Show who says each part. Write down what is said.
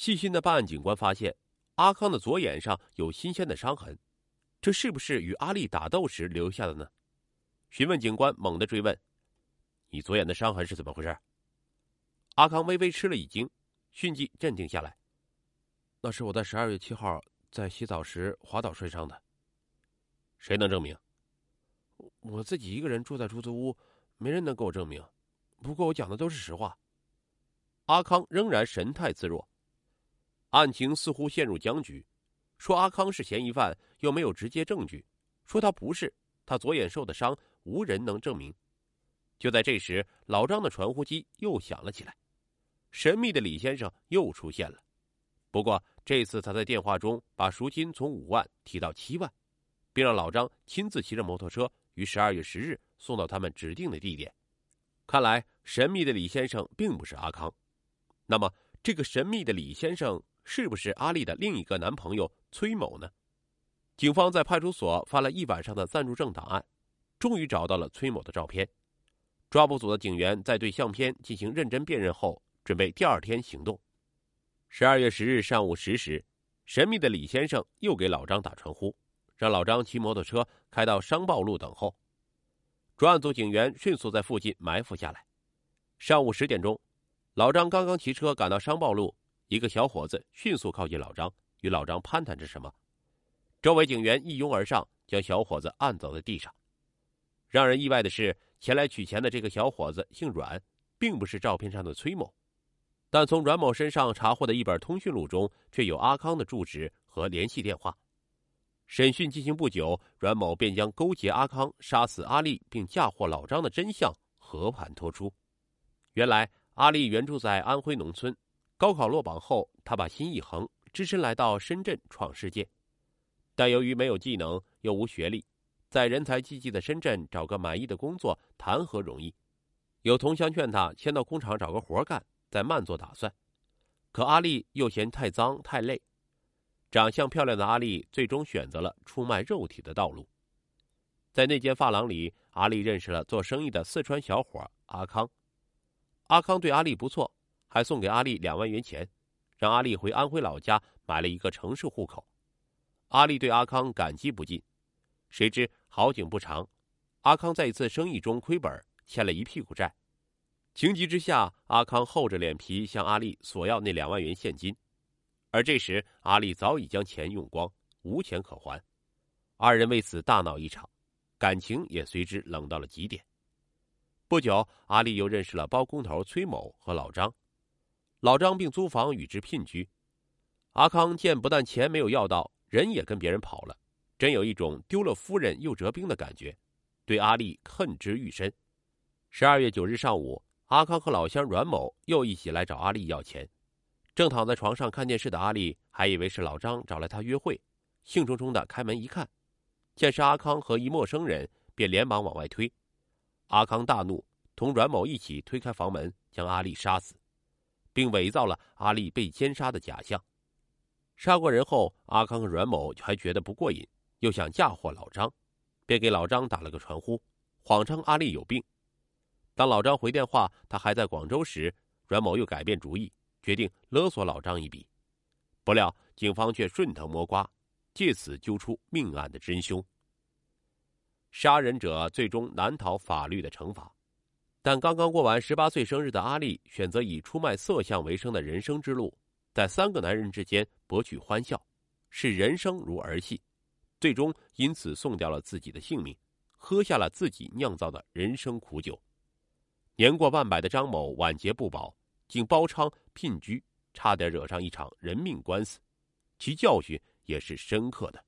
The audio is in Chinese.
Speaker 1: 细心的办案警官发现，阿康的左眼上有新鲜的伤痕，这是不是与阿丽打斗时留下的呢？询问警官猛地追问：“你左眼的伤痕是怎么回事？”阿康微微吃了一惊，迅即镇定下来：“那是我在十二月七号在洗澡时滑倒摔伤的。”谁能证明？我自己一个人住在出租屋，没人能给我证明。不过我讲的都是实话。阿康仍然神态自若，案情似乎陷入僵局。说阿康是嫌疑犯，又没有直接证据；说他不是，他左眼受的伤，无人能证明。就在这时，老张的传呼机又响了起来，神秘的李先生又出现了。不过这次他在电话中把赎金从五万提到七万。并让老张亲自骑着摩托车于十二月十日送到他们指定的地点。看来神秘的李先生并不是阿康。那么，这个神秘的李先生是不是阿丽的另一个男朋友崔某呢？警方在派出所翻了一晚上的暂住证档案，终于找到了崔某的照片。抓捕组的警员在对相片进行认真辨认后，准备第二天行动。十二月十日上午十时，神秘的李先生又给老张打传呼。让老张骑摩托车开到商报路等候，专案组警员迅速在附近埋伏下来。上午十点钟，老张刚刚骑车赶到商报路，一个小伙子迅速靠近老张，与老张攀谈着什么。周围警员一拥而上，将小伙子按倒在地上。让人意外的是，前来取钱的这个小伙子姓阮，并不是照片上的崔某，但从阮某身上查获的一本通讯录中，却有阿康的住址和联系电话。审讯进行不久，阮某便将勾结阿康杀死阿丽并嫁祸老张的真相和盘托出。原来，阿丽原住在安徽农村，高考落榜后，他把心一横，只身来到深圳闯世界。但由于没有技能又无学历，在人才济济的深圳找个满意的工作谈何容易？有同乡劝他先到工厂找个活干，再慢做打算。可阿丽又嫌太脏太累。长相漂亮的阿丽最终选择了出卖肉体的道路。在那间发廊里，阿丽认识了做生意的四川小伙阿康。阿康对阿丽不错，还送给阿丽两万元钱，让阿丽回安徽老家买了一个城市户口。阿丽对阿康感激不尽。谁知好景不长，阿康在一次生意中亏本，欠了一屁股债。情急之下，阿康厚着脸皮向阿丽索要那两万元现金。而这时，阿丽早已将钱用光，无钱可还，二人为此大闹一场，感情也随之冷到了极点。不久，阿丽又认识了包工头崔某和老张，老张并租房与之聘居。阿康见不但钱没有要到，人也跟别人跑了，真有一种丢了夫人又折兵的感觉，对阿丽恨之愈深。十二月九日上午，阿康和老乡阮某又一起来找阿丽要钱。正躺在床上看电视的阿丽还以为是老张找来她约会，兴冲冲的开门一看，见是阿康和一陌生人，便连忙往外推。阿康大怒，同阮某一起推开房门，将阿丽杀死，并伪造了阿丽被奸杀的假象。杀过人后，阿康和阮某还觉得不过瘾，又想嫁祸老张，便给老张打了个传呼，谎称阿丽有病。当老张回电话他还在广州时，阮某又改变主意。决定勒索老张一笔，不料警方却顺藤摸瓜，借此揪出命案的真凶。杀人者最终难逃法律的惩罚，但刚刚过完十八岁生日的阿丽选择以出卖色相为生的人生之路，在三个男人之间博取欢笑，视人生如儿戏，最终因此送掉了自己的性命，喝下了自己酿造的人生苦酒。年过半百的张某晚节不保。竟包娼聘居，差点惹上一场人命官司，其教训也是深刻的。